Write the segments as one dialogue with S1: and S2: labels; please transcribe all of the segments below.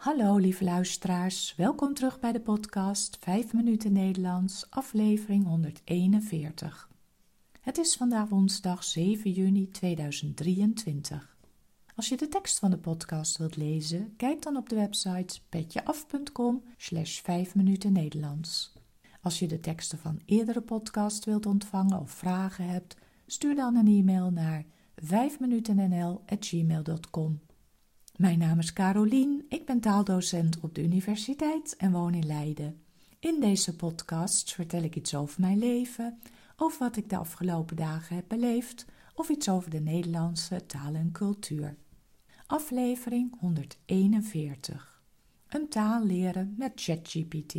S1: Hallo lieve luisteraars, welkom terug bij de podcast 5 minuten Nederlands, aflevering 141. Het is vandaag woensdag 7 juni 2023. Als je de tekst van de podcast wilt lezen, kijk dan op de website petjeaf.com slash 5 minuten Nederlands. Als je de teksten van eerdere podcasts wilt ontvangen of vragen hebt, stuur dan een e-mail naar 5minutennl.gmail.com. Mijn naam is Carolien, ik ben taaldocent op de universiteit en woon in Leiden. In deze podcast vertel ik iets over mijn leven, over wat ik de afgelopen dagen heb beleefd of iets over de Nederlandse taal en cultuur. Aflevering 141. Een taal leren met ChatGPT.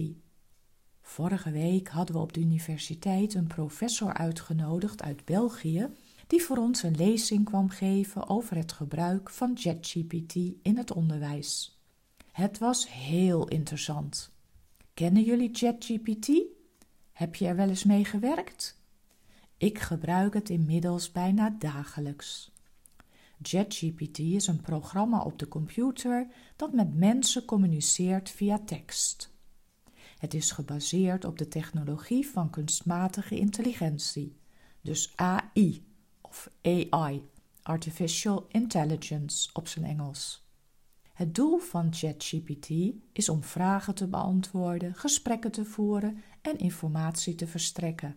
S1: Vorige week hadden we op de universiteit een professor uitgenodigd uit België die voor ons een lezing kwam geven over het gebruik van ChatGPT in het onderwijs. Het was heel interessant. Kennen jullie ChatGPT? Heb je er wel eens mee gewerkt? Ik gebruik het inmiddels bijna dagelijks. ChatGPT is een programma op de computer dat met mensen communiceert via tekst. Het is gebaseerd op de technologie van kunstmatige intelligentie, dus AI of AI, Artificial Intelligence op zijn Engels. Het doel van ChatGPT is om vragen te beantwoorden, gesprekken te voeren en informatie te verstrekken.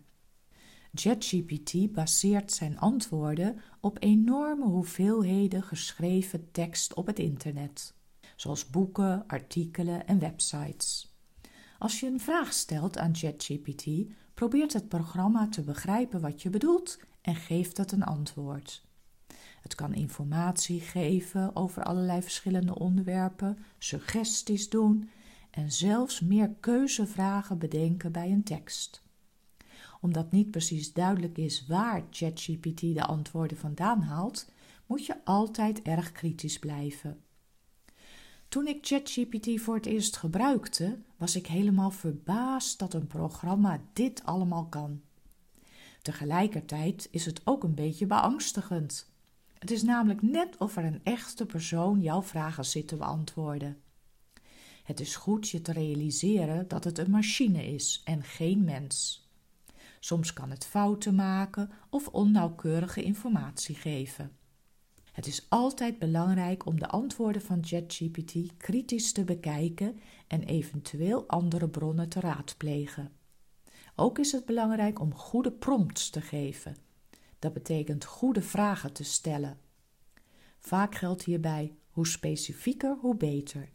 S1: ChatGPT baseert zijn antwoorden op enorme hoeveelheden geschreven tekst op het internet, zoals boeken, artikelen en websites. Als je een vraag stelt aan ChatGPT, probeert het programma te begrijpen wat je bedoelt en geeft het een antwoord. Het kan informatie geven over allerlei verschillende onderwerpen, suggesties doen en zelfs meer keuzevragen bedenken bij een tekst. Omdat niet precies duidelijk is waar ChatGPT de antwoorden vandaan haalt, moet je altijd erg kritisch blijven. Toen ik ChatGPT voor het eerst gebruikte, was ik helemaal verbaasd dat een programma dit allemaal kan. Tegelijkertijd is het ook een beetje beangstigend. Het is namelijk net of er een echte persoon jouw vragen zit te beantwoorden. Het is goed je te realiseren dat het een machine is en geen mens. Soms kan het fouten maken of onnauwkeurige informatie geven. Het is altijd belangrijk om de antwoorden van ChatGPT kritisch te bekijken en eventueel andere bronnen te raadplegen. Ook is het belangrijk om goede prompts te geven. Dat betekent goede vragen te stellen. Vaak geldt hierbij hoe specifieker, hoe beter.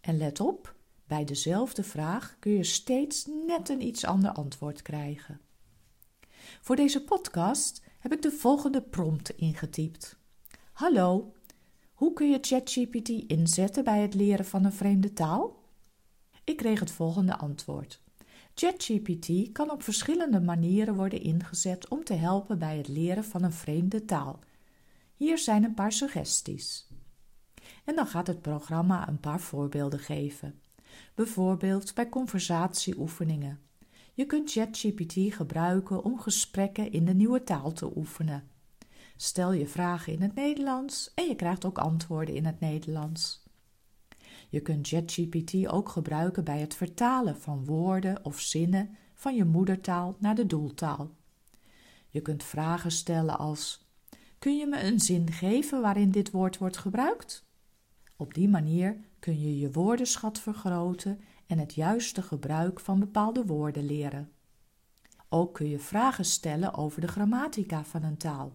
S1: En let op, bij dezelfde vraag kun je steeds net een iets ander antwoord krijgen. Voor deze podcast heb ik de volgende prompt ingetypt. Hallo, hoe kun je ChatGPT inzetten bij het leren van een vreemde taal? Ik kreeg het volgende antwoord. ChatGPT kan op verschillende manieren worden ingezet om te helpen bij het leren van een vreemde taal. Hier zijn een paar suggesties. En dan gaat het programma een paar voorbeelden geven. Bijvoorbeeld bij conversatieoefeningen. Je kunt ChatGPT gebruiken om gesprekken in de nieuwe taal te oefenen. Stel je vragen in het Nederlands en je krijgt ook antwoorden in het Nederlands. Je kunt ChatGPT ook gebruiken bij het vertalen van woorden of zinnen van je moedertaal naar de doeltaal. Je kunt vragen stellen als: Kun je me een zin geven waarin dit woord wordt gebruikt? Op die manier kun je je woordenschat vergroten en het juiste gebruik van bepaalde woorden leren. Ook kun je vragen stellen over de grammatica van een taal.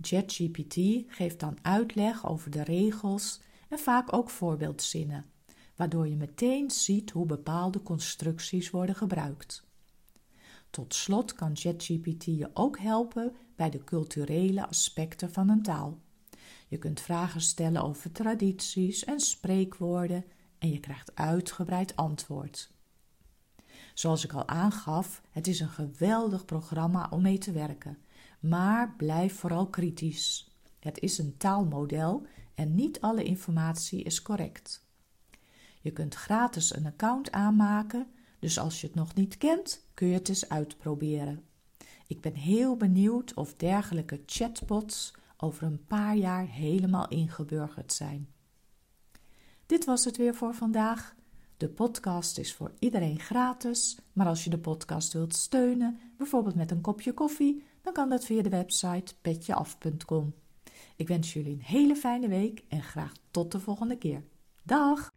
S1: ChatGPT geeft dan uitleg over de regels en vaak ook voorbeeldzinnen, waardoor je meteen ziet hoe bepaalde constructies worden gebruikt. Tot slot kan ChatGPT je ook helpen bij de culturele aspecten van een taal. Je kunt vragen stellen over tradities en spreekwoorden en je krijgt uitgebreid antwoord. Zoals ik al aangaf, het is een geweldig programma om mee te werken, maar blijf vooral kritisch. Het is een taalmodel en niet alle informatie is correct. Je kunt gratis een account aanmaken, dus als je het nog niet kent, kun je het eens uitproberen. Ik ben heel benieuwd of dergelijke chatbots over een paar jaar helemaal ingeburgerd zijn. Dit was het weer voor vandaag. De podcast is voor iedereen gratis, maar als je de podcast wilt steunen, bijvoorbeeld met een kopje koffie, dan kan dat via de website petjeaf.com. Ik wens jullie een hele fijne week en graag tot de volgende keer. Dag!